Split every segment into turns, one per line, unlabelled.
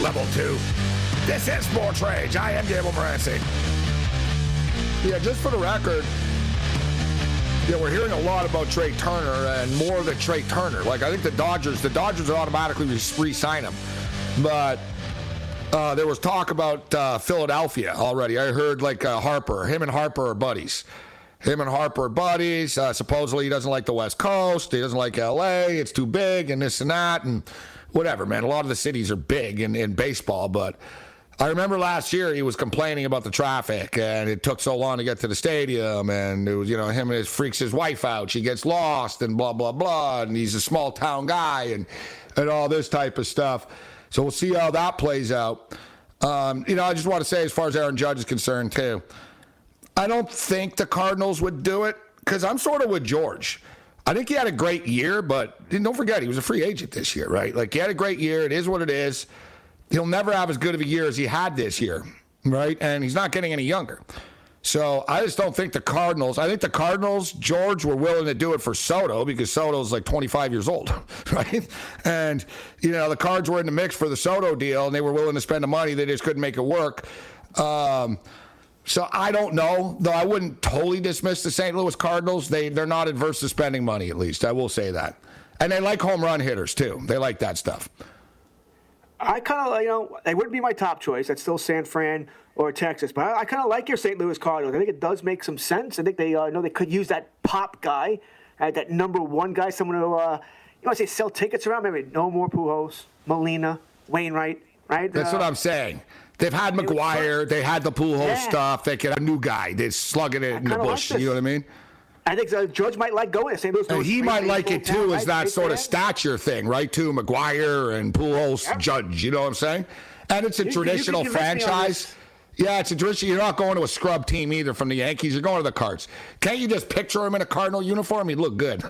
Level two. This is Sports Rage. I am Gabe Morency.
Yeah, just for the record, yeah, we're hearing a lot about Trea Turner and more than Trea Turner. Like I think the Dodgers, the Dodgers automatically re-sign him, but uh, there was talk about uh, Philadelphia already. I heard like uh, Harper, him and Harper are buddies. Him and Harper are buddies. Uh, supposedly he doesn't like the West Coast. He doesn't like L.A. It's too big and this and that and whatever, man. A lot of the cities are big in, in baseball, but I remember last year he was complaining about the traffic and it took so long to get to the stadium and it was, you know, him and his freaks his wife out. She gets lost and blah, blah, blah. And he's a small town guy and, and all this type of stuff. So we'll see how that plays out. Um, you know, I just want to say, as far as Aaron Judge is concerned, too, I don't think the Cardinals would do it because I'm sort of with George. I think he had a great year, but don't forget he was a free agent this year, right? Like he had a great year. It is what it is. He'll never have as good of a year as he had this year, right? And he's not getting any younger. So I just don't think the Cardinals. I think the Cardinals, George, were willing to do it for Soto because Soto's like 25 years old, right? And you know the Cards were in the mix for the Soto deal, and they were willing to spend the money. They just couldn't make it work. Um, so I don't know, though I wouldn't totally dismiss the St. Louis Cardinals. They they're not adverse to spending money, at least I will say that, and they like home run hitters too. They like that stuff.
I kind of, you know, they wouldn't be my top choice. That's still San Fran or Texas. But I, I kind of like your St. Louis Cardinals. I think it does make some sense. I think they uh, know they could use that pop guy, uh, that number one guy, someone who, uh, you want to say, sell tickets around. Maybe no more Pujols, Molina, Wainwright, right?
That's what I'm saying. They've had McGwire. They had the Pujols
Yeah.
stuff. They get a new guy. They're slugging it in the
kinda like
bush. you know what I mean?
I think uh, George might like going to St. Louis.
He might like it too, as that sort of stature thing, right? Too McGwire and Pujols, Judge. You know what I'm saying? And it's a
You you
traditional
on
franchise. Yeah, it's a tradition. You're not going to a scrub team either from the Yankees. You're going to the Cards. Can't you just picture him in a Cardinal uniform? He'd look good.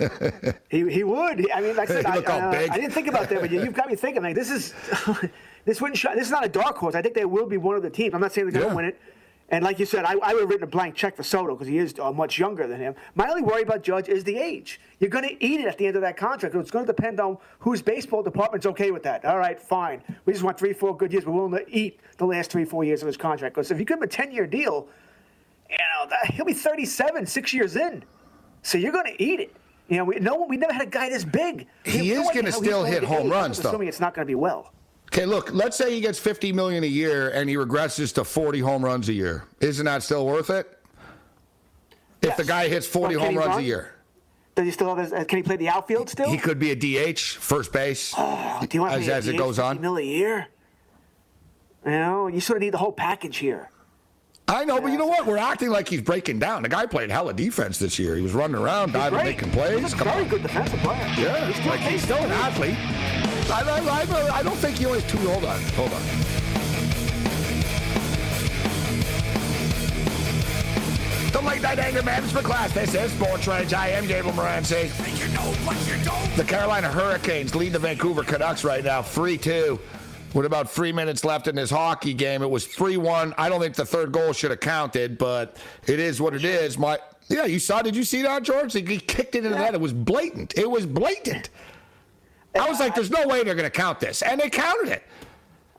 He, he would. I mean, like I said, I, uh. I didn't think about that, but you, you've got me thinking. Like this is this wouldn't. Sh- this is not a dark horse. I think they will be one of the teams. I'm not saying they're going to
Yeah.
win it. And like you said, I, I would have written a blank check for Soto because he is uh, much younger than him. My only worry about Judge is the age. You're going to eat it at the end of that contract. It's going to depend on whose baseball department's okay with that. All right, fine. We just want three, four good years. We're willing to eat the last three, four years of his contract. Because if you give him a 10 year deal, you know, that, he'll be 37, six years in. So you're going to eat it. You know, we, no we never had a guy this big.
He
have
is
no
gonna still hit home runs, though.
Assuming it's not going to be well.
Okay, look. Let's say he gets 50 million a year and he regresses to 40 home runs a year. Isn't that still worth it? If
Yes.
the guy hits 40
Well,
home runs a year,
Does he still have his, uh, can he play the outfield still?
he could be a DH, first base.
Oh, do you want
as- as it
DH
goes on?
mil a year? You know, you sort of need the whole package here.
I know, but you know what? We're acting like he's breaking down. The guy played hella defense this year. He was running around, diving, making plays.
He's a
Come
very
on.
good defensive player.
Yeah,
He's
like he's still an athlete. I, I, I, I don't think he only two. Hold on, hold on. The late night anger management class. This is Sports Rage. I am Gable Morency.
You know what you don't.
The Carolina Hurricanes lead the Vancouver Canucks right now, 3 2. With about three minutes left in this hockey game, it was 3 1. I don't think the third goal should have counted, but it is what it is. My Yeah, you saw, did you see that, George? He he kicked it into that. It was blatant. It was blatant. I was like, there's no way they're going to count this. And they counted it.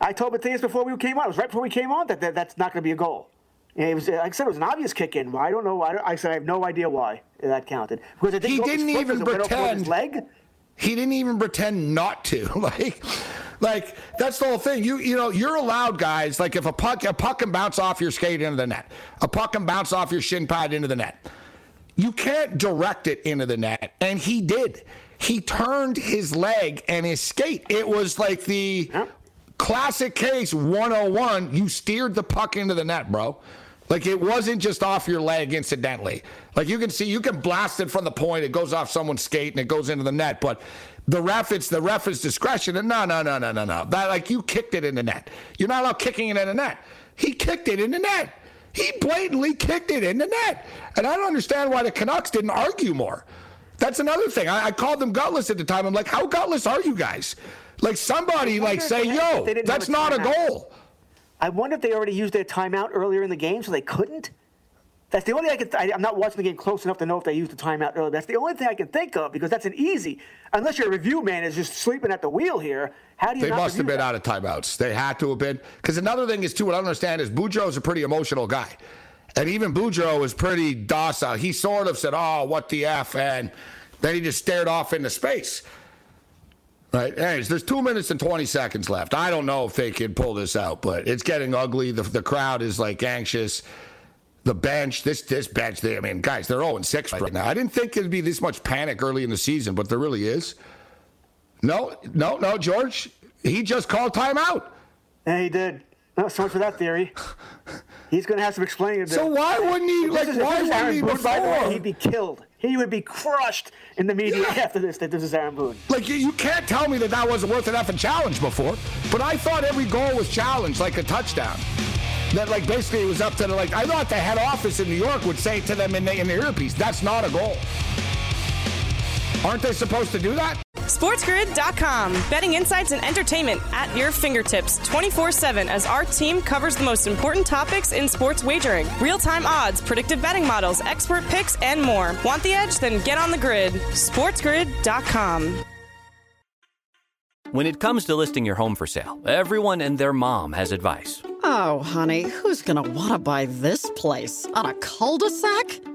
I told Matthias before we came on, it was right before we came on, that, that that's not going to be a goal. Yeah, it was, like I said, it was an obvious kick in. I don't know. I, don't, I said I have no idea why that counted. Because I think
He didn't even
was it went over his
pretend.
leg.
He didn't even pretend not to. like, like that's the whole thing. You you know you're allowed guys. Like if a puck a puck can bounce off your skate into the net, a puck can bounce off your shin pad into the net. You can't direct it into the net, and he did. He turned his leg and his skate. It was like the classic case 101. You steered the puck into the net, bro. Like it wasn't just off your leg incidentally. Like you can see, you can blast it from the point. It goes off someone's skate and it goes into the net. But the ref, it's the ref's discretion. And no, no, no, no, no, no. That like you kicked it in the net. You're not allowed kicking it in the net. He kicked it in the net. He blatantly kicked it in the net. And I don't understand why the Canucks didn't argue more. That's another thing. I, I called them gutless at the time. I'm like, how gutless are you guys? Like somebody like say, yo, that's not a goal.
I wonder if they already used their timeout earlier in the game, so they couldn't. That's the only thing I can. I, I'm not watching the game close enough to know if they used the timeout earlier. That's the only thing I can think of because that's an easy. Unless your review man is just sleeping at the wheel here. How do you?
They must have been
that?
out of timeouts. They had to have been. Because another thing is too, what I don't understand is Boudreau's a pretty emotional guy, and even Boudreau was pretty docile. He sort of said, "Oh, what the f," and then he just stared off into space. Right. Anyways, there's two minutes and 20 seconds left. I don't know if they can pull this out, but it's getting ugly. The, the crowd is like anxious. The bench, this this bench, they, I mean, guys, they're 0 6 right now. I didn't think there'd be this much panic early in the season, but there really is. No, no, no, George. He just called timeout.
Yeah, he did. No, so much for that theory. He's going to have some explaining to do.
So why wouldn't he?
If
Like,
is-
why wouldn't he
Boone, the way,
before?
he'd be killed. He would be crushed in the media after this. That this is Aaron Boone.
Like, you, you can't tell me that that wasn't worth an effing challenge before. But I thought every goal was challenged, like a touchdown. That, like, basically it was up to the, like, I thought the head office in New York would say to them in the, in the earpiece, that's not a goal. Aren't they supposed to do that?
SportsGrid.com. Betting insights and entertainment at your fingertips 24 7 as our team covers the most important topics in sports wagering real time odds, predictive betting models, expert picks, and more. Want the edge? Then get on the grid. SportsGrid.com.
When it comes to listing your home for sale, everyone and their mom has advice.
Oh, honey, who's gonna want to buy this place? On a cul de sac?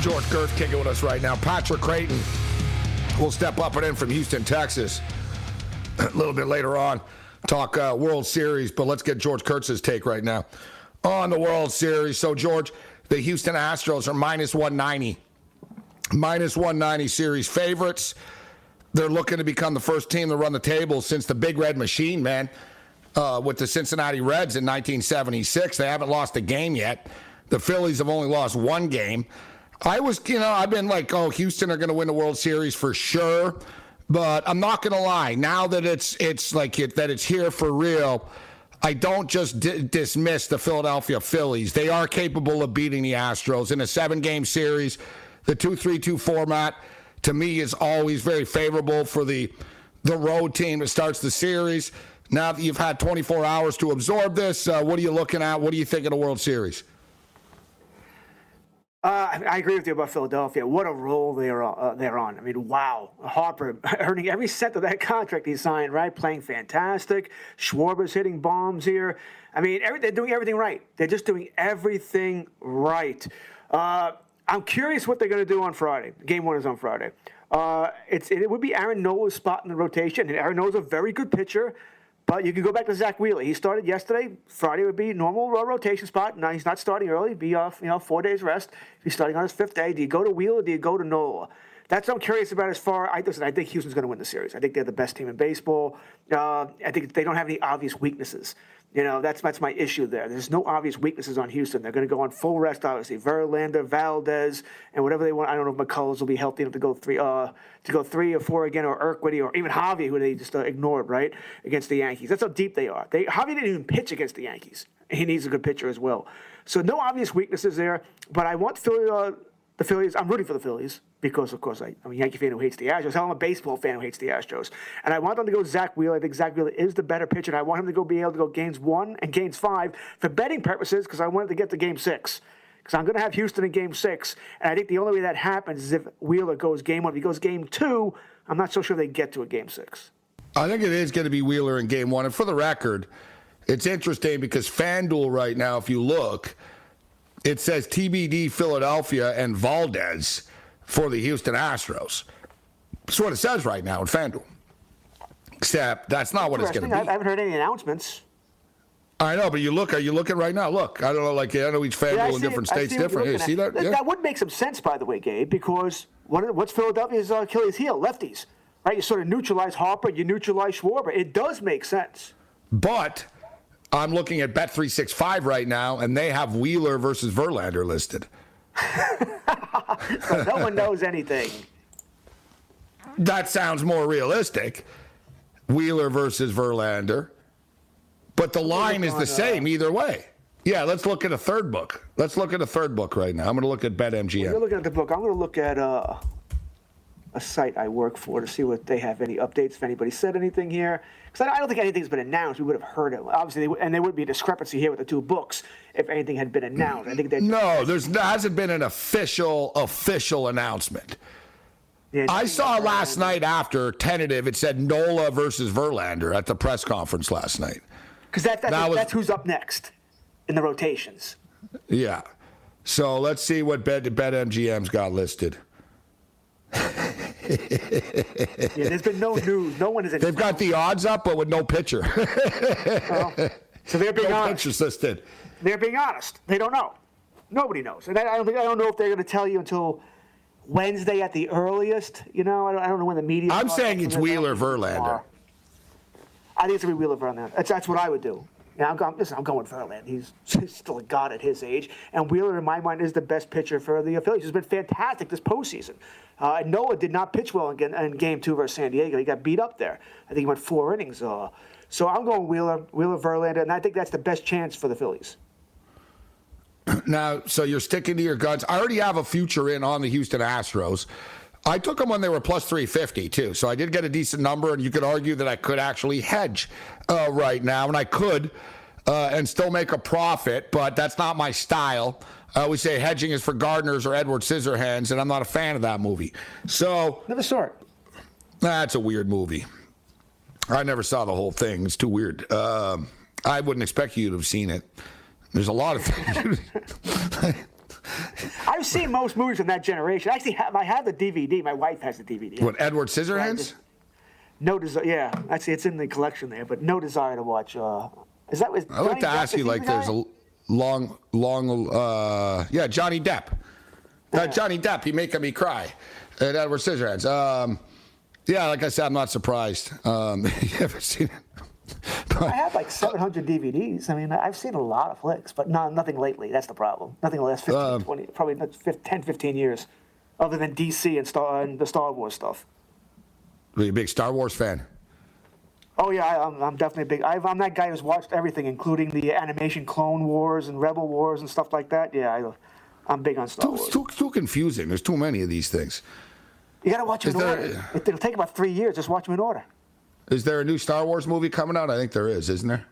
George Kurtz kicking with us right now. Patrick Creighton will step up and in from Houston, Texas, a little bit later on. Talk uh, World Series, but let's get George Kurtz's take right now on the World Series. So, George, the Houston Astros are minus 190, minus 190 series favorites. They're looking to become the first team to run the table since the Big Red Machine, man, uh, with the Cincinnati Reds in 1976. They haven't lost a game yet. The Phillies have only lost one game. I was, you know, I've been like, oh, Houston are going to win the World Series for sure. But I'm not going to lie. Now that it's it's like it, that it's here for real, I don't just di- dismiss the Philadelphia Phillies. They are capable of beating the Astros in a seven-game series. The two-three-two format to me is always very favorable for the the road team that starts the series. Now that you've had 24 hours to absorb this, uh, what are you looking at? What do you think of the World Series?
Uh, I- agree with you about Philadelphia. What a role they're uh, they're on. I mean, wow, Harper earning every cent of that contract he signed, right? Playing fantastic. Schwarber's hitting bombs here. I mean, every, they're doing everything right. They're just doing everything right. Uh, I'm curious what they're going to do on Friday. Game one is on Friday. Uh, it's it would be Aaron Nola's spot in the rotation, and Aaron Nola's a very good pitcher. But you can go back to Zack Wheeler. He started yesterday. Friday would be normal ro- rotation spot. Now he's not starting early. Be off, you know, four days rest. He's starting on his fifth day. Do you go to Wheeler? Do you go to Nola? That's what I'm curious about. As far I listen, I think Houston's going to win the series. I think they're the best team in baseball. Uh, I think they don't have any obvious weaknesses. You know, that's that's my issue there. There's no obvious weaknesses on Houston. They're going to go on full rest, obviously. Verlander, Valdez, and whatever they want. I don't know if McCullers will be healthy enough to go three, uh, to go three or four again, or Urquidy, or even Javi, who they just uh, ignored, right, against the Yankees. That's how deep they are. They Javi didn't even pitch against the Yankees. He needs a good pitcher as well. So no obvious weaknesses there. But I want Philly. Uh, the Phillies. I'm rooting for the Phillies because, of course, I, I'm a Yankee fan who hates the Astros. Hell, I'm a baseball fan who hates the Astros, and I want them to go Zack Wheeler. I think Zack Wheeler is the better pitcher, and I want him to go be able to go games one and games five for betting purposes because I wanted to get to game six. Because I'm going to have Houston in game six, and I think the only way that happens is if Wheeler goes game one. If he goes game two, I'm not so sure they get to a game six.
I think it is going to be Wheeler in game one. And for the record, it's interesting because FanDuel right now, if you look, it says TBD Philadelphia and Valdez for the Houston Astros. That's what it says right now in FanDuel. Except that's not what it's going to be.
I haven't heard any announcements.
I know, but you look, are you looking right now? Look, I don't know, like I know each
Yeah,
FanDuel in different
it.
States different.
looking
see that? Yeah.
That would make some sense, by the way, Gabe, because what, what's Philadelphia's uh, Achilles heel? Lefties, right? You sort of neutralize Harper, you neutralize Schwarber. It does make sense.
But I'm looking at Bet365 right now, and they have Wheeler versus Verlander listed.
So no one knows anything.
That sounds more realistic. Wheeler versus Verlander. But the line is the same either way. Yeah, let's look at a third book. Let's look at a third book right now. I'm going to look at BetMGM.
You're looking at the book. I'm going to look at uh, a site I work for to see what they have any updates. If anybody said anything here, because I, don't think anything's been announced. We would have heard it. Obviously, they, and there would be a discrepancy here with the two books if anything had been announced. I think that
No, there's there hasn't been an official official announcement.
Yeah,
I saw last night after tentative. It said Nola versus Verlander at the press conference last night.
because that, that's,
that was-
that's who's up next in the rotations.
Yeah. So let's see what BetMGM's got listed.
Yeah, there's been no news. No one is.
They've got the odds up, but with no pitcher.
so they're being
no
honest.
listed.
They're being honest. They don't know. Nobody knows, and I, I don't think I don't know if they're going to tell you until Wednesday at the earliest. You know, I don't, I don't know when the media.
I'm saying it's Wheeler Verlander.
I think it's gonna be Wheeler Verlander. That's that's what I would do. Yeah, I'm going. Listen, I'm going Verlander. He's, he's still a god at his age, and Wheeler, in my mind, is the best pitcher for the Phillies. He's been fantastic this postseason. Uh, Nola did not pitch well in, in Game Two versus San Diego. He got beat up there. I think he went four innings. Uh, so I'm going Wheeler, Wheeler Verlander, and I think that's the best chance for the Phillies.
Now, so you're sticking to your guns. I already have a future in on the Houston Astros. I took them when they were plus 350 too, so I did get a decent number, and you could argue that I could actually hedge uh, right now, and I could uh, and still make a profit, but that's not my style. Uh, we say hedging is for gardeners or Edward Scissorhands, and I'm not a fan of that movie. So
Never saw it.
that's a weird movie. I never saw the whole thing. It's too weird. Um, I wouldn't expect you to have seen it. There's a lot of things.
I've seen most movies from that generation. I actually have. I have the DVD. My wife has the DVD.
what Edward Scissorhands?
No desire. Yeah, actually, it's in the collection there, but no desire to watch. Uh, is that? Is
I like
Johnny
to
Depp,
ask you, like,
the
there's a long, long, uh, yeah, Johnny Depp. Uh, Johnny Depp, he making me cry. And Edward Scissorhands. Um, yeah, like I said, I'm not surprised. Um, you ever seen it?
I have like 700 DVDs. I mean, I've seen a lot of flicks, but no, nothing lately. That's the problem. Nothing in the last 15,
Um,
20, probably not 10, 15 years, other than DC and Star and the Star Wars stuff.
Are you a big Star Wars fan?
Oh yeah, I, I'm, I'm definitely a big. I've, I'm that guy who's watched everything, including the animation Clone Wars and Rebel Wars and stuff like that. Yeah, I, I'm big on Star
Too,
Wars.
too, too confusing. There's too many of these things.
You gotta watch them in order. It'll take about three years. Just watch them in order.
Is there a new Star Wars movie coming out? I think there is, isn't there?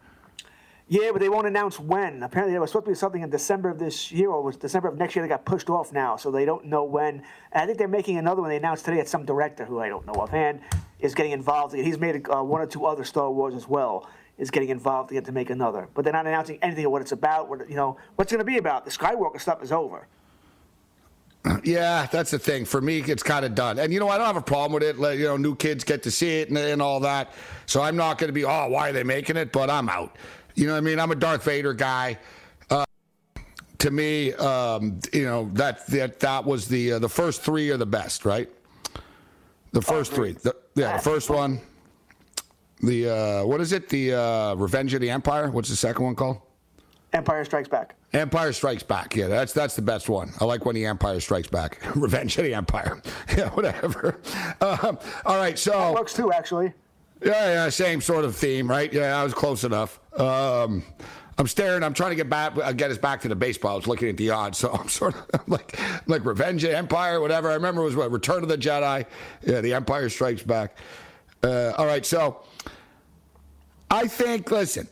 Yeah, but they won't announce when. Apparently, there was supposed to be something in December of this year, or was December of next year. They got pushed off now, so they don't know when. And I think they're making another one. They announced today that some director who I don't know offhand is getting involved. He's made uh, one or two other Star Wars as well. Is getting involved to get to make another, but they're not announcing anything of what it's about. What you know, what's going to be about? The Skywalker stuff is over.
Yeah, that's the thing. For me, it's kind of done. And you know, I don't have a problem with it. Like, you know, new kids get to see it and, and all that. So I'm not going to be, oh, why are they making it? But I'm out. You know what I mean? I'm a Darth Vader guy. Uh, to me, um, you know, that that that was the uh, the first three are the best, right? The first three. The, yeah, the first one. The uh, what is it? The uh, Revenge of the Empire. What's the second one called?
Empire Strikes Back.
Empire Strikes Back. Yeah, that's that's the best one. I like when the Empire Strikes Back. Revenge of the Empire. Yeah, whatever. Um, all right, so
Works too, actually.
yeah, yeah, same sort of theme, right? Yeah, I was close enough. Um, I'm staring. I'm trying to get back, uh, get us back to the baseball. I was looking at the odds, so I'm sort of like, like Revenge of the Empire, whatever. I remember it was what Return of the Jedi. Yeah, the Empire Strikes Back. Uh, all right, so I think. Listen,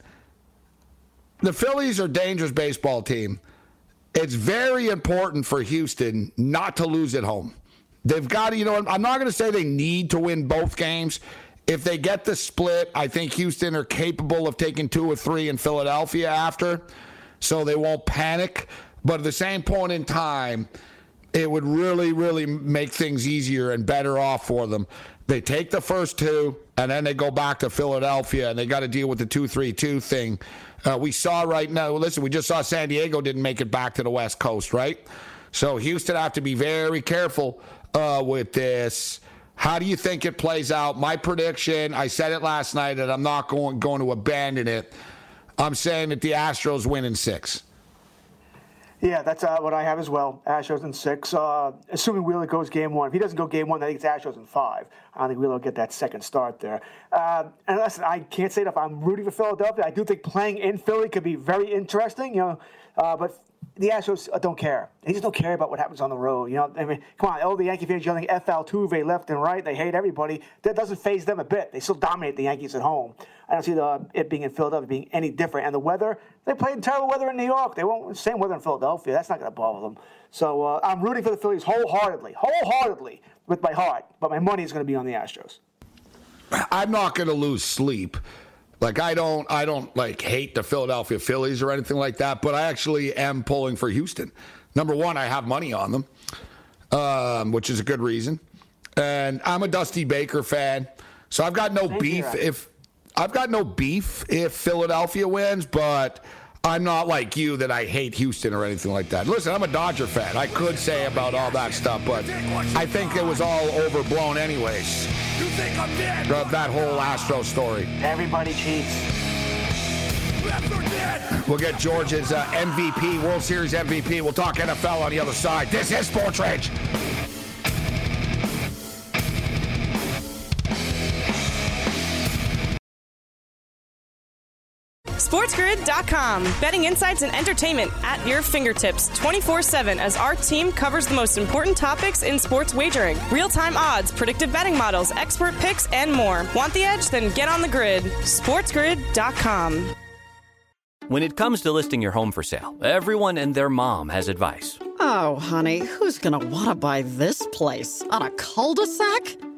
the Phillies are dangerous baseball team. It's very important for Houston not to lose at home. They've got to, you know, I'm not going to say they need to win both games. If they get the split, I think Houston are capable of taking two or three in Philadelphia after, so they won't panic. But at the same point in time, it would really, really make things easier and better off for them. They take the first two, and then they go back to Philadelphia, and they got to deal with the 2 3 2 thing. Uh, we saw right now, listen, we just saw San Diego didn't make it back to the West Coast, right? So Houston have to be very careful uh, with this. How do you think it plays out? My prediction, I said it last night, and I'm not going, going to abandon it. I'm saying that the Astros win in six.
Yeah, that's uh, what I have as well. Astros in six. Uh, assuming Wheeler goes game one. If he doesn't go game one, I think it's Astros in five. I don't think Wheeler will get that second start there. Uh, and listen, I can't say enough. I'm rooting for Philadelphia. I do think playing in Philly could be very interesting. You know, uh, but the Astros uh, don't care. They just don't care about what happens on the road. You know, I mean, come on, all the Yankee fans yelling "F Altuve" left and right. They hate everybody. That doesn't phase them a bit. They still dominate the Yankees at home. I don't see the, it being in Philadelphia being any different. And the weather, they played terrible weather in New York. They won't same weather in Philadelphia. That's not going to bother them. So uh, I'm rooting for the Phillies wholeheartedly, wholeheartedly with my heart. But my money is going to be on the Astros.
I'm not going to lose sleep. Like I don't, I don't like hate the Philadelphia Phillies or anything like that. But I actually am pulling for Houston. Number one, I have money on them, um, which is a good reason. And I'm a Dusty Baker fan, so I've got no beef if I've got no beef if Philadelphia wins, but I'm not like you that I hate Houston or anything like that. Listen, I'm a Dodger fan. I could say about all that stuff, but I think it was all overblown anyways. You think I'm dead? That whole Astro story.
Everybody cheats.
We'll get George's uh, MVP, World Series MVP. We'll talk NFL on the other side. This is Sports Rage.
SportsGrid.com. Betting insights and entertainment at your fingertips 24 7 as our team covers the most important topics in sports wagering real time odds, predictive betting models, expert picks, and more. Want the edge? Then get on the grid. SportsGrid.com.
When it comes to listing your home for sale, everyone and their mom has advice.
Oh, honey, who's going to want to buy this place? On a cul de sac?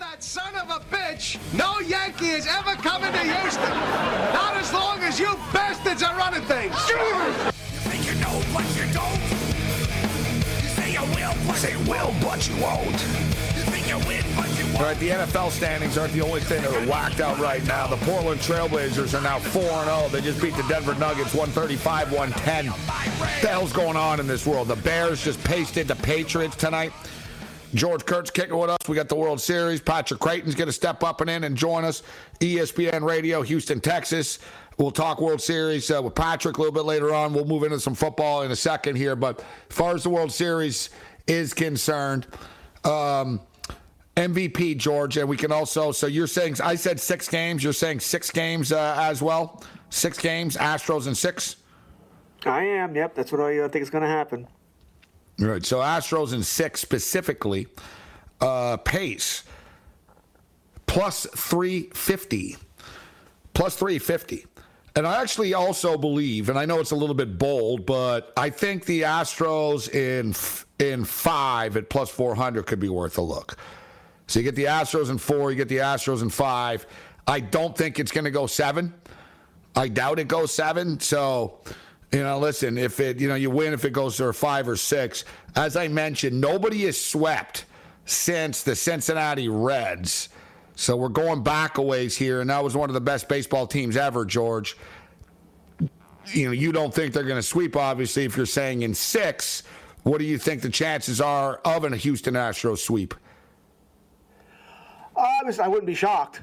That son of a bitch, no Yankee is ever coming to Houston. Not as long as you bastards are running things.
You think you know, but you don't. You say you will, but say will, but you won't. You think you win, but you won't.
All right, the NFL standings aren't the only thing that are whacked out right now. The Portland Trailblazers are now 4 0. They just beat the Denver Nuggets 135 110. What the hell's going on in this world? The Bears just pasted the Patriots tonight. George Kurtz kicking with us. We got the World Series. Patrick Creighton's going to step up and in and join us. ESPN Radio, Houston, Texas. We'll talk World Series uh, with Patrick a little bit later on. We'll move into some football in a second here. But as far as the World Series is concerned, um, MVP, George, and we can also. So you're saying I said six games. You're saying six games uh, as well. Six games, Astros and six.
I am. Yep, that's what I uh, think is going to happen.
Right. So Astros in six specifically. Uh, pace plus 350. Plus 350. And I actually also believe, and I know it's a little bit bold, but I think the Astros in in five at plus 400 could be worth a look. So you get the Astros in four, you get the Astros in five. I don't think it's going to go seven. I doubt it goes seven. So you know, listen, if it, you know, you win if it goes to a five or six. As I mentioned, nobody has swept since the Cincinnati Reds. So we're going back a ways here, and that was one of the best baseball teams ever, George. You know, you don't think they're going to sweep, obviously, if you're saying in six. what do you think the chances are of a Houston Astros sweep?
Obviously, I wouldn't be shocked.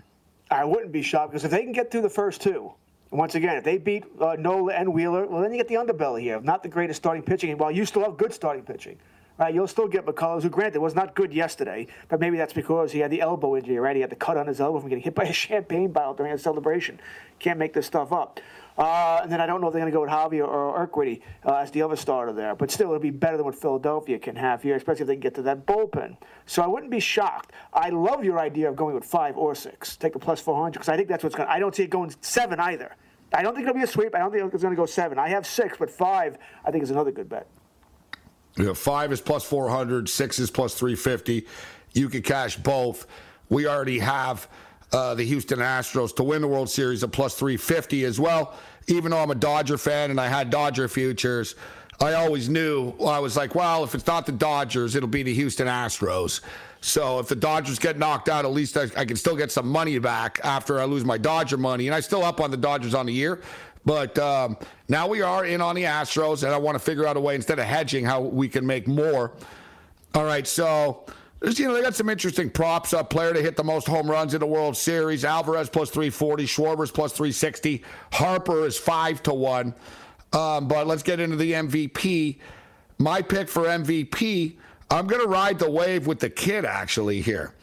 I wouldn't be shocked because if they can get through the first two, once again, if they beat uh, Nola and Wheeler, well, then you get the underbelly here. Not the greatest starting pitching, while you still have good starting pitching. Right, you'll still get McCullers, who granted was not good yesterday, but maybe that's because he had the elbow injury, right? He had the cut on his elbow from getting hit by a champagne bottle during a celebration. Can't make this stuff up. Uh, and then I don't know if they're going to go with Javier or, Urquidy uh, as the other starter there. But still, it'll be better than what Philadelphia can have here, especially if they can get to that bullpen. So I wouldn't be shocked. I love your idea of going with five or six. Take the plus 400 because I think that's what's going to. I don't see it going seven either. I don't think it'll be a sweep. I don't think it's going to go seven. I have six, but five, I think is another good bet.
Know, five is plus 400, six is plus 350. You could cash both. We already have uh, the Houston Astros to win the World Series at plus 350 as well. Even though I'm a Dodger fan and I had Dodger futures, I always knew, I was like, well, if it's not the Dodgers, it'll be the Houston Astros. So if the Dodgers get knocked out, at least I, I, can still get some money back after I lose my Dodger money. And I still up on the Dodgers on the year. But um, now we are in on the Astros, and I want to figure out a way instead of hedging how we can make more. All right, so you know they got some interesting props. A player to hit the most home runs in the World Series: Alvarez plus 340, Schwarber's plus 360, Harper is five to one. Um, but let's get into the MVP. My pick for MVP. I'm going to ride the wave with the kid actually here.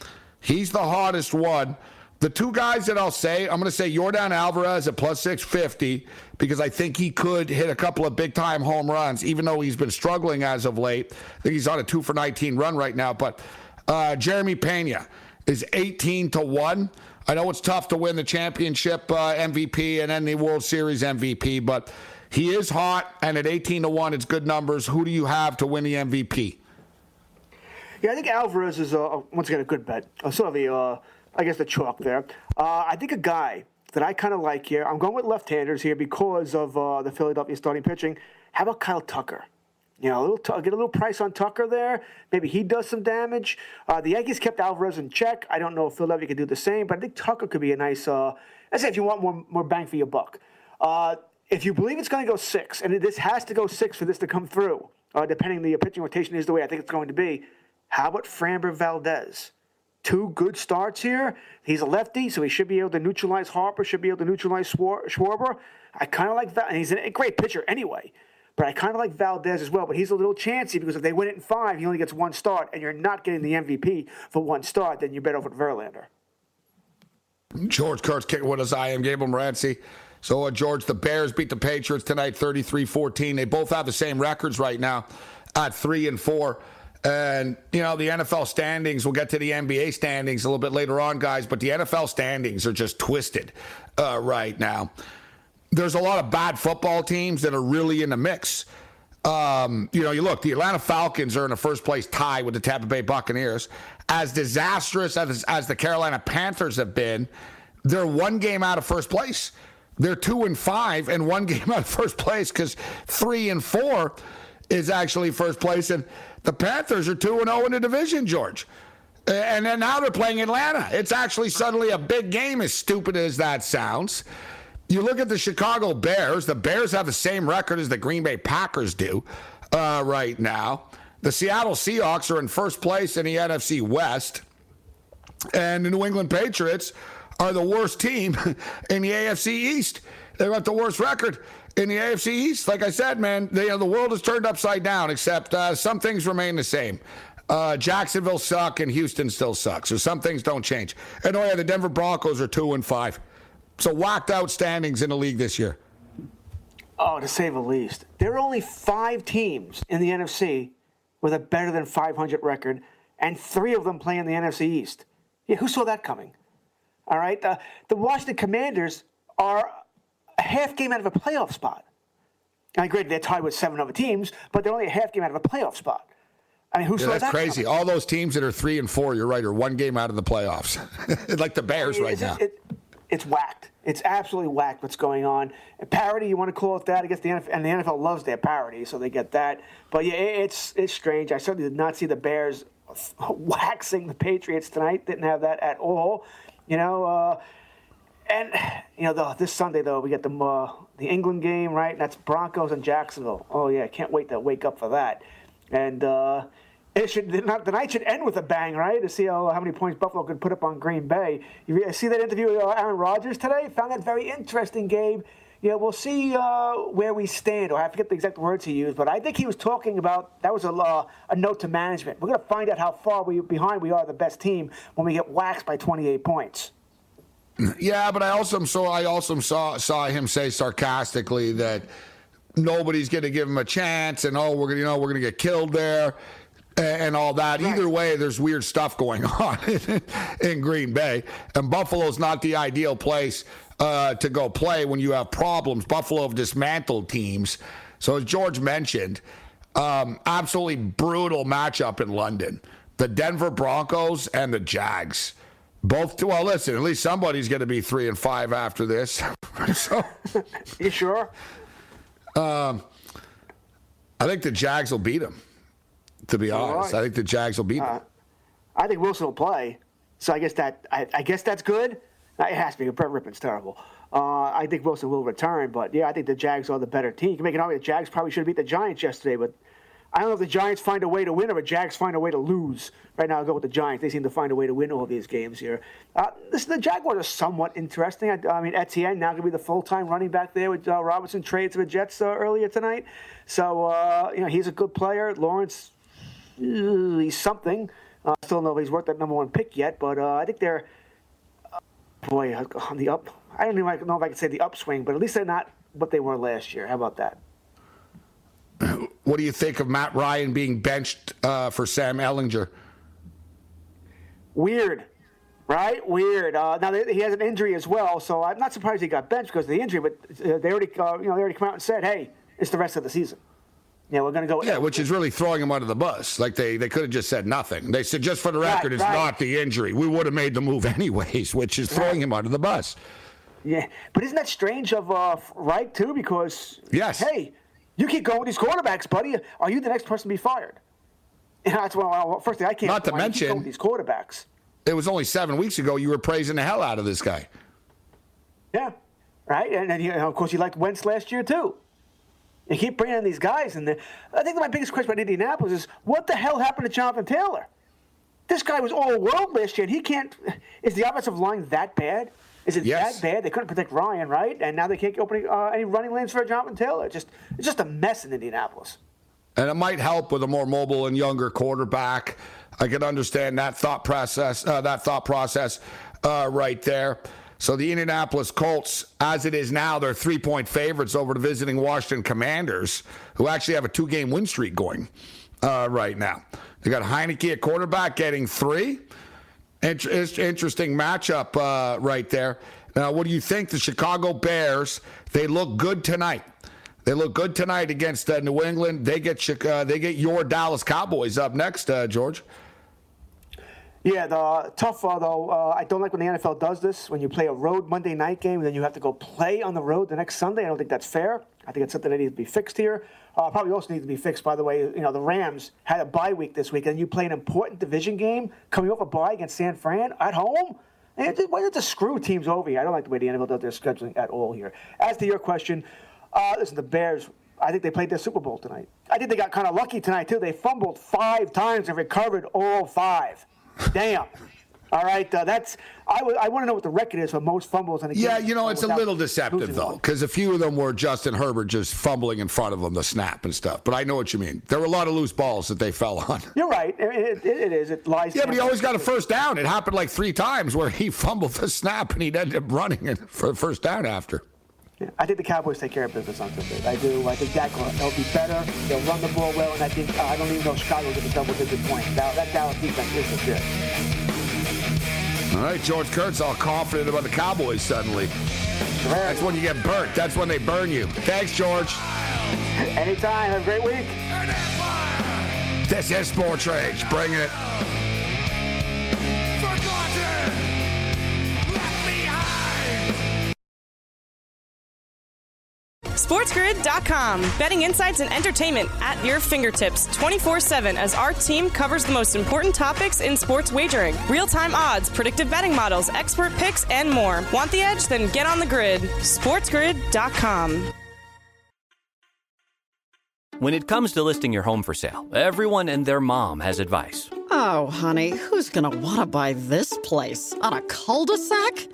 He's the hottest one. The two guys that I'll say, I'm going to say Yordan Alvarez at plus 650 because I think he could hit a couple of big time home runs, even though he's been struggling as of late. I think he's on a two for 19 run right now. But uh, Jeremy Pena is 18 to 1. I know it's tough to win the championship uh, MVP and then the World Series MVP, but he is hot, and at 18 to 1, it's good numbers. Who do you have to win the MVP?
Yeah, I think Alvarez is, uh, once again, a good bet. Uh, sort of a uh, I guess the chalk there. Uh, I think a guy that I kind of like here. I'm going with left-handers here because of uh, the Philadelphia starting pitching. How about Kyle Tucker? You know, a little get a little price on Tucker there. Maybe he does some damage. Uh, the Yankees kept Alvarez in check. I don't know if Philadelphia could do the same, but I think Tucker could be a nice. Uh, I say if you want more more bang for your buck. Uh, if you believe it's going to go six, and this has to go six for this to come through, uh, depending the pitching rotation is the way I think it's going to be. How about Framber Valdez? two good starts here. He's a lefty, so he should be able to neutralize Harper, should be able to neutralize Schwarber. I kind of like that. And he's a great pitcher anyway. But I kind of like Valdez as well. But he's a little chancy because if they win it in five, he only gets one start, and you're not getting the MVP for one start, then you bet over Verlander.
George Kurtz kicking with us. I am Gabriel Morency. So, uh, George, the Bears beat the Patriots tonight 33 14. They both have the same records right now at 3 and 4. And, you know, the NFL standings, we'll get to the NBA standings a little bit later on, guys, but the NFL standings are just twisted uh, right now. There's a lot of bad football teams that are really in the mix. Um, you know, you look, the Atlanta Falcons are in a first place tie with the Tampa Bay Buccaneers. As disastrous as, as the Carolina Panthers have been, they're one game out of first place. They're two and five and one game out of first place because three and four is actually first place. And the Panthers are 2 and 0 in the division, George. And then now they're playing Atlanta. It's actually suddenly a big game, as stupid as that sounds. You look at the Chicago Bears, the Bears have the same record as the Green Bay Packers do uh, right now. The Seattle Seahawks are in first place in the NFC West. And the New England Patriots are the worst team in the AFC East. They've got the worst record in the AFC East, like I said, man, they, you know, the world is turned upside down, except uh, some things remain the same. Uh, Jacksonville suck and Houston still sucks. So some things don't change. And oh yeah, the Denver Broncos are two and five. So whacked out standings in the league this year.
Oh, to say the least. There are only five teams in the NFC with a better than 500 record, and three of them play in the NFC East. Yeah, who saw that coming? All right. Uh, the Washington Commanders are a half game out of a playoff spot. I agree they're tied with seven other teams, but they're only a half game out of a playoff spot. I mean, who yeah,
saw that's
that
crazy.
Coming?
All those teams that are three and four, you're right, are one game out of the playoffs, like the Bears right now.
It, it's whacked. It's absolutely whacked. What's going on? Parody, you want to call it that? I guess the NFL and the NFL loves their parody, so they get that. But yeah, it's it's strange. I certainly did not see the Bears waxing the Patriots tonight. Didn't have that at all. You know. Uh, and you know, the, this Sunday though, we get the uh, the England game, right? That's Broncos and Jacksonville. Oh yeah, can't wait to wake up for that. and uh, it should not the night should end with a bang, right? To see how, how many points Buffalo could put up on Green Bay. You see that interview with uh, Aaron Rodgers today? Found that very interesting, Gabe. Yeah, we'll see uh, where we stand, or I forget the exact words he used, but I think he was talking about that was a, uh, a note to management. We're going to find out how far we behind we are the best team when we get waxed by 28 points.
Yeah, but I also so I also saw saw him say sarcastically that nobody's going to give him a chance, and oh, we're gonna you know we're going to get killed there and all that. Right. Either way, there's weird stuff going on in Green Bay, and Buffalo's not the ideal place uh, to go play when you have problems. Buffalo have dismantled teams. So, as George mentioned, um, absolutely brutal matchup in London. The Denver Broncos and the Jags. Both, well, listen, at least somebody's going to be three and five after this. so,
you sure?
Um, I think the Jags will beat them. To be honest, right. I think the Jags will beat uh, them.
I think Wilson will play. So I guess that I, I guess that's good. It has to be. Brett Rypien's terrible. Uh, I think Wilson will return, but yeah, I think the Jags are the better team. You can make an argument the Jags probably should have beat the Giants yesterday, but I don't know if the Giants find a way to win or the Jags find a way to lose. Right now, I'll go with the Giants. They seem to find a way to win all these games here. Uh, this, the Jaguars are somewhat interesting. I, I mean, Etienne now going to be the full-time running back there with uh, Robinson trades to the Jets uh, earlier tonight. So, uh, you know, he's a good player. Lawrence, he's something. I still don't know if he's worked that number one pick yet, but I think they're – boy, on the up. I don't even know if I can say the upswing, but at least they're not what they were last year. How about that?
What do you think of Matt Ryan being benched uh, for Sam Ehlinger?
Weird, right? Weird. Uh, now they, he has an injury as well, so I'm not surprised he got benched because of the injury. But uh, they already, uh, you know, they already come out and said, "Hey, it's the rest of the season." Yeah, we're going to go.
Yeah, which is really throwing him under the bus. Like they, they could have just said nothing. They said, just for the record, right, it's right. not the injury. We would have made the move anyways, which is throwing right. him under the bus.
Yeah, but isn't that strange of uh, Reich too? Because
yes,
hey, you keep going with these quarterbacks, buddy. Are you the next person to be fired? And that's well, first thing I can't.
Not to mention
these quarterbacks.
It was only seven weeks ago you were praising the hell out of this guy.
Yeah, right. And you know, of course you liked Wentz last year too. You keep bringing in these guys, and I think my biggest question about Indianapolis is what the hell happened to Jonathan Taylor? This guy was all world last year, and he can't. Is the offensive line that bad? Is it yes. that bad? They couldn't protect Ryan, right? And now they can't open uh, any running lanes for Jonathan Taylor. Just it's just a mess in Indianapolis.
And it might help with a more mobile and younger quarterback. I can understand that thought process. Uh, that thought process uh, right there. So the Indianapolis Colts, as it is now, they're three point favorites over the visiting Washington Commanders, who actually have a two game win streak going uh, right now. They got Heinicke at quarterback getting three. interesting matchup uh, right there. Now, what do you think? The Chicago Bears, they look good tonight. They look good tonight against uh, New England. They get they get your Dallas Cowboys up next, uh, George.
Yeah, the tough uh, though. Uh, I don't like when the NFL does this. When you play a road Monday night game, and then you have to go play on the road the next Sunday. I don't think that's fair. I think it's something that needs to be fixed here. Uh, probably also needs to be fixed, by the way. You know, the Rams had a bye week this week, and you play an important division game coming off a bye against San Fran at home. And why not just screw teams over here? I don't like the way the NFL does their scheduling at all here. As to your question, uh, listen, the Bears. I think they played their Super Bowl tonight. I think they got kind of lucky tonight too. They fumbled five times and recovered all five. Damn. All right, uh, that's I, w- I want to know what the record is for most fumbles in a game.
Yeah, you know it's a little deceptive though, because a few of them were Justin Herbert just fumbling in front of them, the snap and stuff. But I know what you mean. There were a lot of loose balls that they fell on.
You're right. It, it, it is. It lies.
Yeah, but he always got a first down. It happened like three times where he fumbled the snap and he'd end up running it for the first down after.
Yeah, I think the Cowboys take care of business on Sunday. I do. I think that they'll be better. They'll run the ball well, and I think uh, I don't even know Chicago will get a double-digit point. Now, that Dallas defense is legit.
All right, George Kurtz all confident about the Cowboys suddenly. That's when you get burnt. That's when they burn you. Thanks, George.
Anytime. Have a great week.
This is Sports Rage. Bring it.
SportsGrid.com. Betting insights and entertainment at your fingertips 24 7 as our team covers the most important topics in sports wagering real time odds, predictive betting models, expert picks, and more. Want the edge? Then get on the grid. SportsGrid.com.
When it comes to listing your home for sale, everyone and their mom has advice.
Oh, honey, who's gonna want to buy this place? On a cul de sac?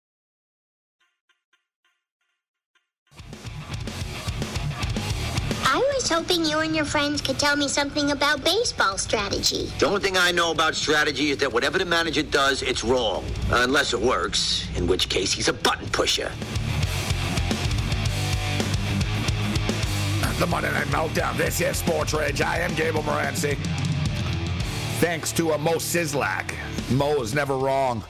Hoping you and your friends could tell me something about baseball strategy.
The only thing I know about strategy is that whatever the manager does, it's wrong. Unless it works, in which case he's a button pusher.
The Monday Night Meltdown. This is Sports Rage. I am Gable Morency. Thanks to a Mo Sislak. Mo is never wrong.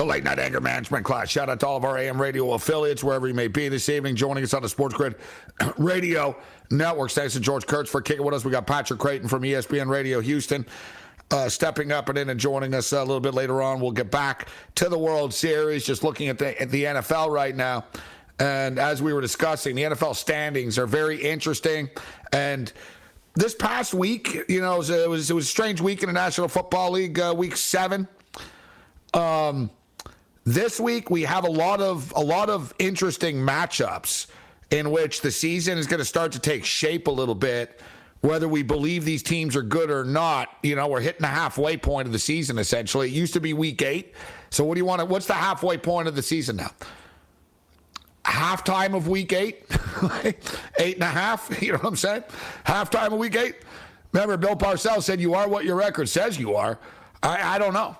The late night anger management class. Shout out to all of our AM radio affiliates, wherever you may be this evening, joining us on the Sports Grid Radio Network. Thanks to George Kurtz for kicking with us. We got Patrick Creighton from ESPN Radio Houston. Uh, stepping up and in and joining us a little bit later on. We'll get back to the World Series. Just looking at the at the NFL right now, and as we were discussing, the NFL standings are very interesting. And this past week, you know, it was, it was, it was a strange week in the National Football League, uh, week seven. Um, this week we have a lot of a lot of interesting matchups in which the season is going to start to take shape a little bit. Whether we believe these teams are good or not, you know, we're hitting the halfway point of the season essentially. It used to be week eight. So what do you want to what's the halfway point of the season now? Halftime of week eight? eight and a half? You know what I'm saying? Halftime of week eight? Remember, Bill Parcells said you are what your record says you are. I, I don't know.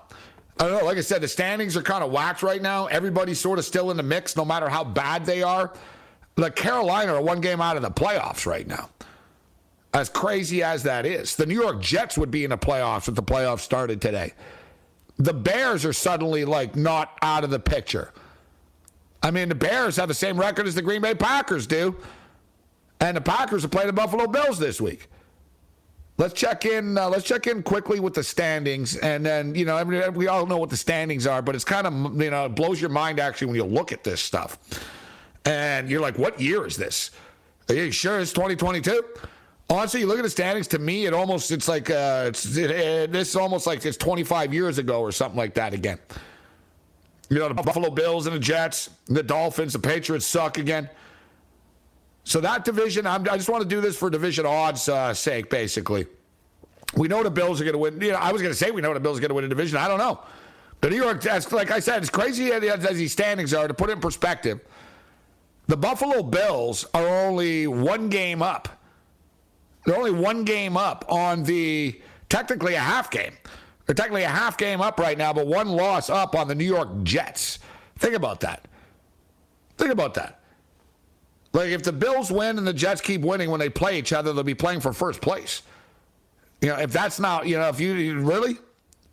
I don't know. Like I said, the standings are kind of whacked right now. Everybody's sort of still in the mix, no matter how bad they are. Like Carolina are one game out of the playoffs right now. As crazy as that is, the New York Jets would be in the playoffs if the playoffs started today. The Bears are suddenly like not out of the picture. I mean, the Bears have the same record as the Green Bay Packers do, and the Packers are playing the Buffalo Bills this week. Let's check in. Uh, let's check in quickly with the standings, and then you know I mean, we all know what the standings are, but it's kind of you know it blows your mind actually when you look at this stuff, and you're like, what year is this? Are you sure it's 2022? Honestly, you look at the standings. To me, it almost it's like uh, it's it, it, this is almost like it's 25 years ago or something like that again. You know, the Buffalo Bills and the Jets, the Dolphins, the Patriots suck again. So that division, I'm, i just want to do this for division odds uh, sake, basically. We know the Bills are going to win. You know, I was going to say we know the Bills are going to win a division. I don't know. The New York, as, like I said, as crazy as, these standings are, to put it in perspective, the Buffalo Bills are only one game up. They're only one game up on the technically a half game. They're technically a half game up right now, but one loss up on the New York Jets. Think about that. Think about that. Like if the Bills win and the Jets keep winning when they play each other, they'll be playing for first place. You know, if that's not, you know, if you really,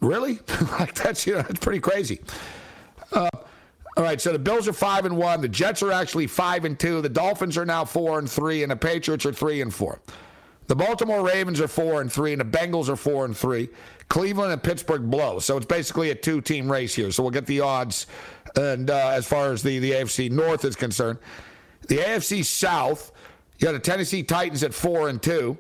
really, like that's you know, it's pretty crazy. Uh, all right, so the Bills are five and one. The Jets are actually five and two. The Dolphins are now four and three, and the Patriots are three and four. The Baltimore Ravens are four and three, and the Bengals are four and three. Cleveland and Pittsburgh blow. So it's basically a two-team race here. So we'll get the odds, and uh, as far as the the AFC North is concerned. The AFC South, you got the Tennessee Titans at four and two.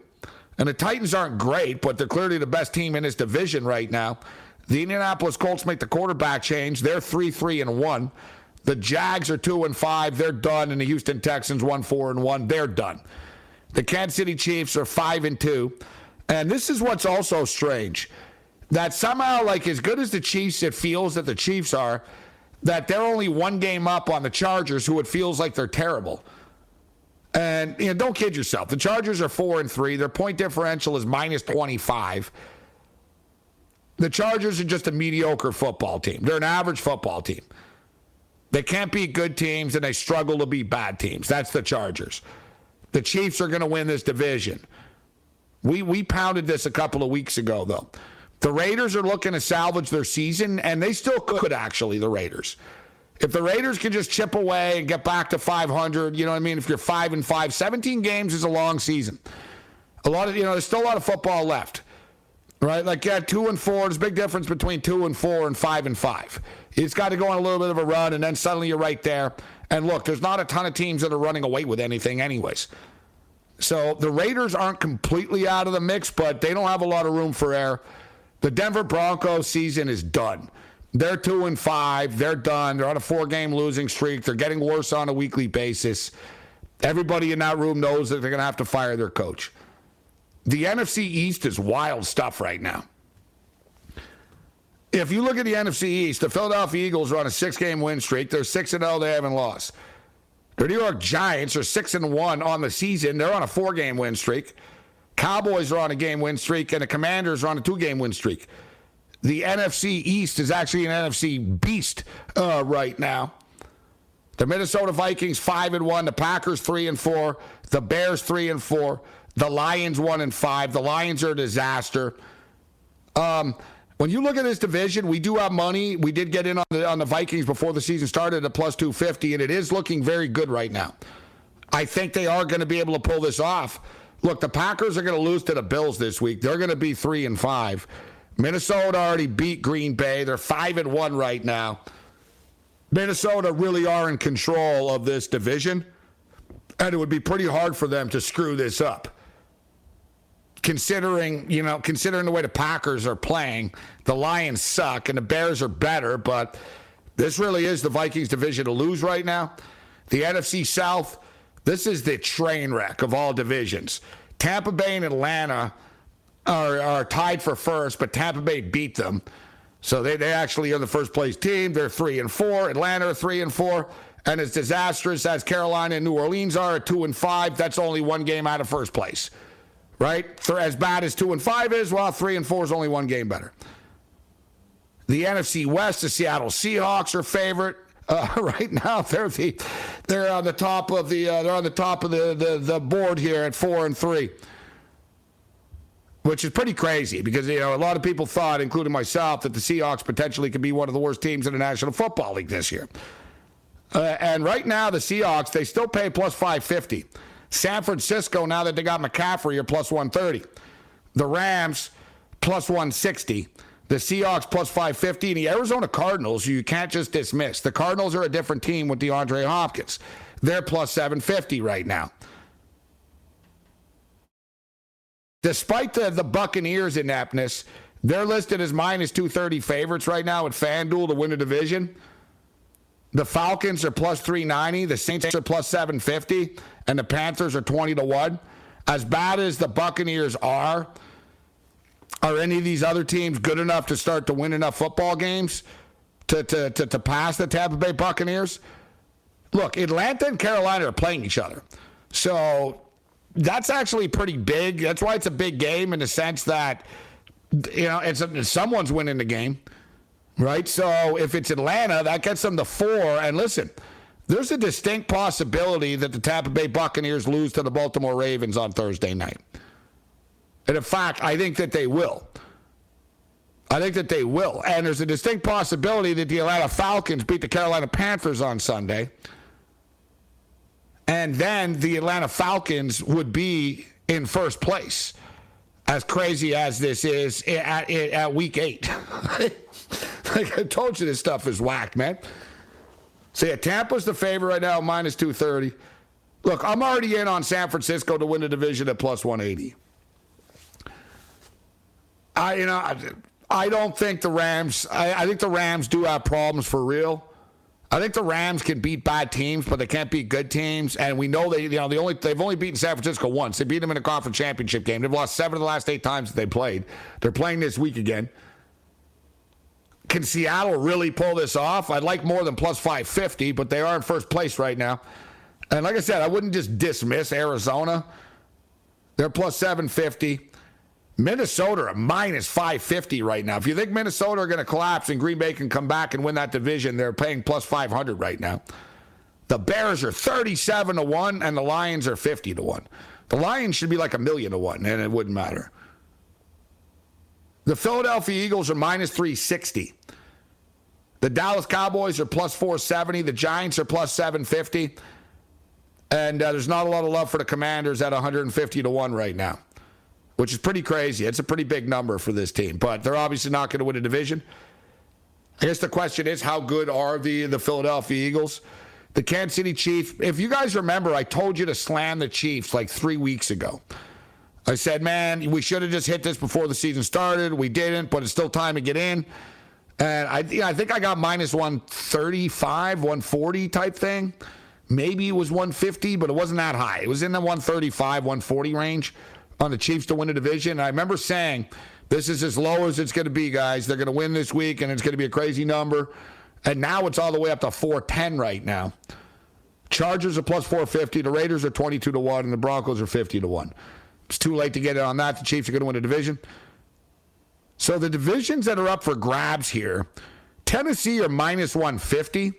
And the Titans aren't great, but they're clearly the best team in this division right now. The Indianapolis Colts make the quarterback change. They're three, three, and one. The Jags are two and five. They're done. And the Houston Texans one, four, and one. They're done. The Kansas City Chiefs are five and two. And this is what's also strange. That somehow, like as good as the Chiefs, it feels that the Chiefs are, that they're only one game up on the Chargers, who it feels like they're terrible. And you know, don't kid yourself. The Chargers are four and three. Their point differential is minus twenty five. The Chargers are just a mediocre football team. They're an average football team. They can't beat good teams and they struggle to beat bad teams. That's the Chargers. The Chiefs are going to win this division. We we pounded this a couple of weeks ago though. The Raiders are looking to salvage their season, and they still could actually, the Raiders. If the Raiders can just chip away and get back to 500, you know what I mean? If you're 5 and 5, 17 games is a long season. A lot of, you know, there's still a lot of football left. Right? Like, yeah, 2 and 4, there's a big difference between 2 and 4 and 5 and 5. It's got to go on a little bit of a run, and then suddenly you're right there. And look, there's not a ton of teams that are running away with anything, anyways. So the Raiders aren't completely out of the mix, but they don't have a lot of room for error. The Denver Broncos season is done. They're two and five. They're done. They're on a four game losing streak. They're getting worse on a weekly basis. Everybody in that room knows that they're going to have to fire their coach. The NFC East is wild stuff right now. If you look at the NFC East, the Philadelphia Eagles are on a six game win streak. They're 6 and 0, they haven't lost. The New York Giants are 6 and 1 on the season. They're on a four game win streak. Cowboys are on a game win streak, and the Commanders are on a two game win streak. The NFC East is actually an NFC beast uh, right now. The Minnesota Vikings five and one, the Packers three and four, the Bears three and four, the Lions one and five. The Lions are a disaster. Um, when you look at this division, we do have money. We did get in on the on the Vikings before the season started at plus two fifty, and it is looking very good right now. I think they are going to be able to pull this off. Look, the Packers are going to lose to the Bills this week. They're going to be three and five. Minnesota already beat Green Bay. They're five and one right now. Minnesota really are in control of this division, and it would be pretty hard for them to screw this up. Considering, you know, considering the way the Packers are playing, the Lions suck and the Bears are better, but this really is the Vikings division to lose right now. The NFC South, this is the train wreck of all divisions. Tampa Bay and Atlanta are, are tied for first, but Tampa Bay beat them. So they, they actually are the first place team. They're three and four. Atlanta are three and four. And as disastrous as Carolina and New Orleans are at two and five, that's only one game out of first place. Right? As bad as two and five is, well, three and four is only one game better. The NFC West, the Seattle Seahawks are favorite. Uh, right now, they're the, they're on the top of the uh, they're on the top of the, the the board here at four and three which is pretty crazy because you know a lot of people thought, including myself, that the Seahawks potentially could be one of the worst teams in the National Football League this year. Uh, and right now, the Seahawks they still pay plus five fifty. San Francisco, now that they got McCaffrey, are plus one thirty. The Rams plus one sixty. The Seahawks plus 550 and the Arizona Cardinals, you can't just dismiss. The Cardinals are a different team with DeAndre Hopkins. They're plus 750 right now. Despite the, the Buccaneers' ineptness, they're listed as minus 230 favorites right now at FanDuel to win the division. The Falcons are plus 390, the Saints are plus 750, and the Panthers are 20 to 1. As bad as the Buccaneers are, are any of these other teams good enough to start to win enough football games to, to, to, to pass the Tampa Bay Buccaneers? Look, Atlanta and Carolina are playing each other. So that's actually pretty big. That's why it's a big game in the sense that you know it's a, someone's winning the game, right? So if it's Atlanta, that gets them to four. And listen, there's a distinct possibility that the Tampa Bay Buccaneers lose to the Baltimore Ravens on Thursday night. And in fact, I think that they will. I think that they will. And there's a distinct possibility that the Atlanta Falcons beat the Carolina Panthers on Sunday. And then the Atlanta Falcons would be in first place. As crazy as this is eh, at, eh, at week eight. like I told you, this stuff is whack, man. So yeah, Tampa's the favorite right now, minus 230. Look, I'm already in on San Francisco to win the division at plus 180. I, you know, I, I don't think the Rams. I, I think the Rams do have problems for real. I think the Rams can beat bad teams, but they can't beat good teams. And we know they, you know, they only they've only beaten San Francisco once. They beat them in a conference championship game. They've lost seven of the last eight times that they played. They're playing this week again. Can Seattle really pull this off? I'd like more than plus 550, but they are in first place right now. And like I said, I wouldn't just dismiss Arizona. They're plus 750. Minnesota are minus 550 right now. If you think Minnesota are going to collapse and Green Bay can come back and win that division, they're paying plus 500 right now. The Bears are 37 to 1 and the Lions are 50 to 1. The Lions should be like a million to 1 and it wouldn't matter. The Philadelphia Eagles are minus 360. The Dallas Cowboys are plus 470. The Giants are plus 750. And uh, there's not a lot of love for the Commanders at 150 to 1 right now which is pretty crazy. It's a pretty big number for this team, but they're obviously not going to win a division. I guess the question is, how good are the the Philadelphia Eagles? The Kansas City Chiefs. If you guys remember, I told you to slam the Chiefs like three weeks ago. I said, man, we should have just hit this before the season started. We didn't, but it's still time to get in. And I, I think I got minus 135, 140 type thing. Maybe it was 150, but it wasn't that high. It was in the 135, 140 range on the Chiefs to win a division. And I remember saying, this is as low as it's going to be, guys. They're going to win this week, and it's going to be a crazy number. And now it's all the way up to 410 right now. Chargers are plus 450. The Raiders are 22 to 1, and the Broncos are 50 to 1. It's too late to get in on that. The Chiefs are going to win a division. So the divisions that are up for grabs here Tennessee are minus 150.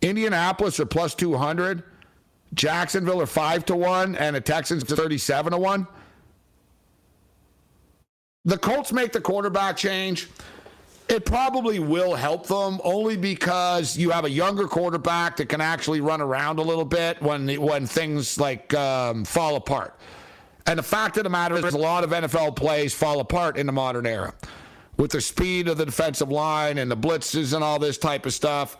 Indianapolis are plus 200. Jacksonville are 5 to 1. And the Texans are 37 to 1. The Colts make the quarterback change. It probably will help them only because you have a younger quarterback that can actually run around a little bit when when things like um, fall apart. And the fact of the matter is, a lot of NFL plays fall apart in the modern era with the speed of the defensive line and the blitzes and all this type of stuff.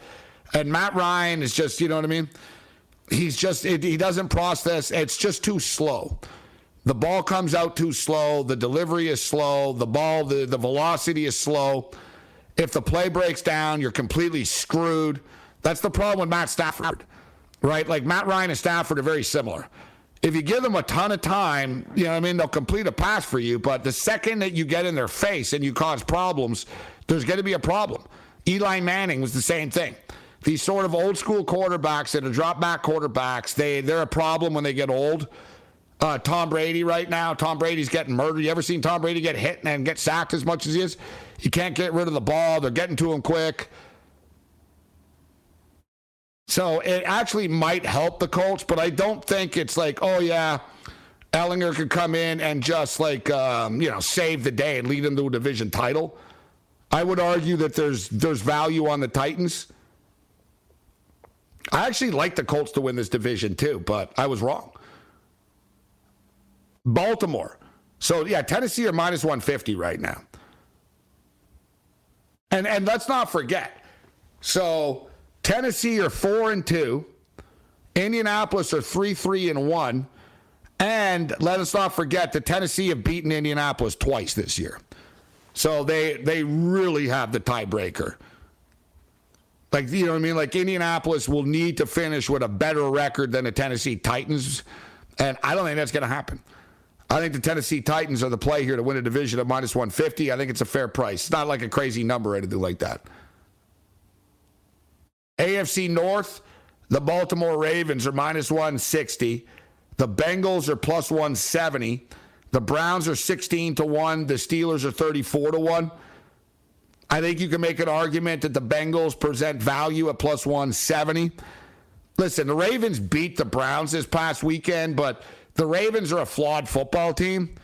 And Matt Ryan is just, you know what I mean? He's just, it, he doesn't process. It's just too slow. The ball comes out too slow. The delivery is slow. The ball, the, the velocity is slow. If the play breaks down, you're completely screwed. That's the problem with Matt Stafford, right? Like Matt Ryan and Stafford are very similar. If you give them a ton of time, you know what I mean, they'll complete a pass for you. But the second that you get in their face and you cause problems, there's going to be a problem. Eli Manning was the same thing. These sort of old school quarterbacks that are drop back quarterbacks, they, they're a problem when they get old uh, Tom Brady right now. Tom Brady's getting murdered. You ever seen Tom Brady get hit and get sacked as much as he is? He can't get rid of the ball. They're getting to him quick. So it actually might help the Colts, but I don't think it's like, oh yeah, Ehlinger could come in and just like um, you know save the day and lead them to a division title. I would argue that there's there's value on the Titans. I actually like the Colts to win this division too, but I was wrong. Baltimore. So yeah, Tennessee are minus 150 right now. And and let's not forget. So Tennessee are 4 and 2. Indianapolis are 3 3 and 1. And let us not forget that Tennessee have beaten Indianapolis twice this year. So they they really have the tiebreaker. Like you know what I mean? Like Indianapolis will need to finish with a better record than the Tennessee Titans. And I don't think that's going to happen. I think the Tennessee Titans are the play here to win a division at minus 150. I think it's a fair price. It's not like a crazy number or anything like that. AFC North, the Baltimore Ravens are minus 160. The Bengals are plus 170. The Browns are 16 to 1. The Steelers are 34 to 1. I think you can make an argument that the Bengals present value at plus 170. Listen, the Ravens beat the Browns this past weekend, but the Ravens are a flawed football team.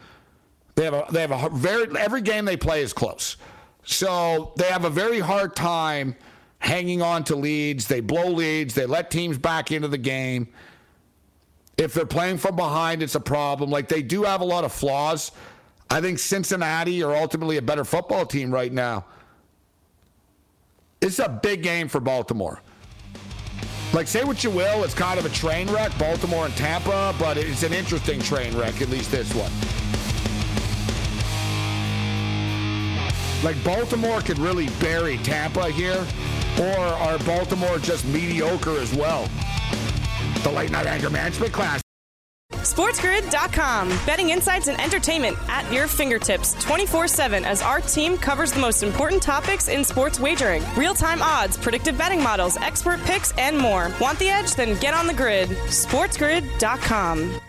They have a they have a very every game they play is close. So they have a very hard time hanging on to leads. They blow leads. They let teams back into the game. If they're playing from behind, it's a problem. Like they do have a lot of flaws. I think Cincinnati are ultimately a better football team right now. It's a big game for Baltimore. Like, say what you will, it's kind of a train wreck, Baltimore and Tampa, but it's an interesting train wreck, at least this one. Like, Baltimore could really bury Tampa here, or are Baltimore just mediocre as well? The late night anger management class.
SportsGrid.com. Betting insights and entertainment at your fingertips 24 7 as our team covers the most important topics in sports wagering real time odds, predictive betting models, expert picks, and more. Want the edge? Then get on the grid. SportsGrid.com.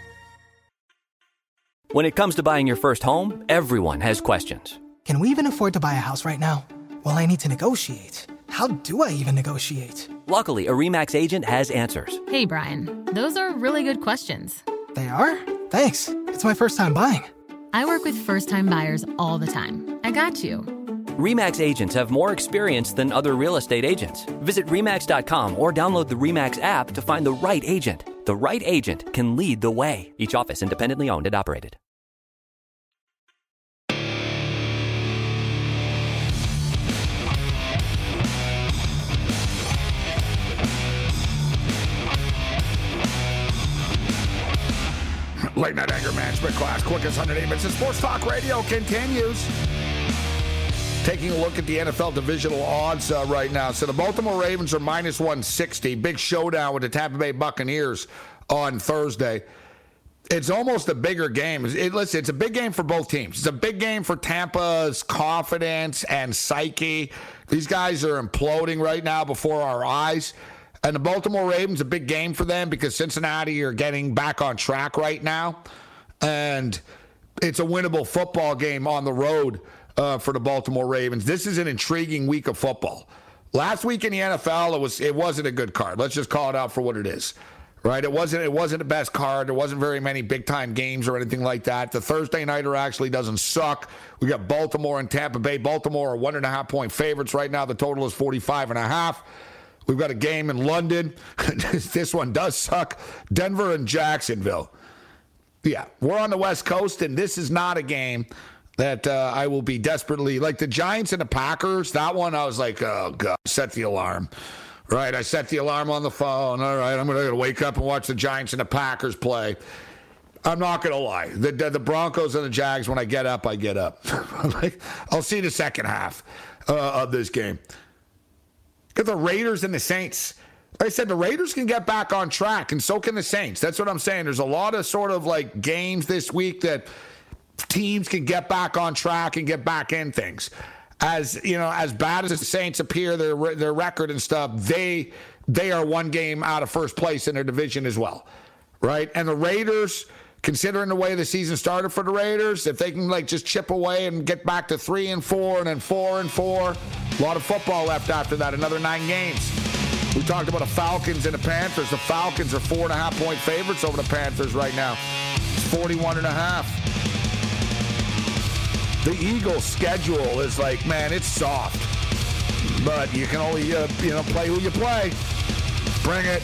When it comes to buying your first home, everyone has questions.
Can we even afford to buy a house right now? Well, I need to negotiate. How do I even negotiate?
Luckily, a REMAX agent has answers.
Hey, Brian, those are really good questions.
They are? Thanks. It's my first time buying.
I work with first time buyers all the time. I got you.
REMAX agents have more experience than other real estate agents. Visit REMAX.com or download the REMAX app to find the right agent. The right agent can lead the way. Each office independently owned and operated.
Late night anger management class, quickest 180 minutes sports talk radio continues. Taking a look at the NFL divisional odds uh, right now. So the Baltimore Ravens are minus 160. Big showdown with the Tampa Bay Buccaneers on Thursday. It's almost a bigger game. It, listen, it's a big game for both teams. It's a big game for Tampa's confidence and psyche. These guys are imploding right now before our eyes. And the Baltimore Ravens, a big game for them because Cincinnati are getting back on track right now. And it's a winnable football game on the road uh, for the Baltimore Ravens. This is an intriguing week of football. Last week in the NFL, it was it wasn't a good card. Let's just call it out for what it is. Right? It wasn't it wasn't the best card. There wasn't very many big time games or anything like that. The Thursday nighter actually doesn't suck. We got Baltimore and Tampa Bay. Baltimore are one and a half point favorites right now. The total is 45 and a half. We've got a game in London. this one does suck. Denver and Jacksonville. Yeah, we're on the West Coast, and this is not a game that uh, I will be desperately like the Giants and the Packers. That one, I was like, oh god, set the alarm. Right, I set the alarm on the phone. All right, I'm going to wake up and watch the Giants and the Packers play. I'm not going to lie. The, the, the Broncos and the Jags. When I get up, I get up. I'll see the second half uh, of this game. Get the Raiders and the Saints. Like I said, the Raiders can get back on track, and so can the Saints. That's what I'm saying. There's a lot of sort of like games this week that teams can get back on track and get back in things. As you know, as bad as the Saints appear, their their record and stuff, they they are one game out of first place in their division as well, right? And the Raiders, considering the way the season started for the Raiders, if they can like just chip away and get back to three and four and then four and four, a lot of football left after that. Another nine games. We talked about the Falcons and the Panthers. The Falcons are four and a half point favorites over the Panthers right now. It's 41 and a half the Eagles' schedule is like, man, it's soft. But you can only, uh, you know, play who you play. Bring it.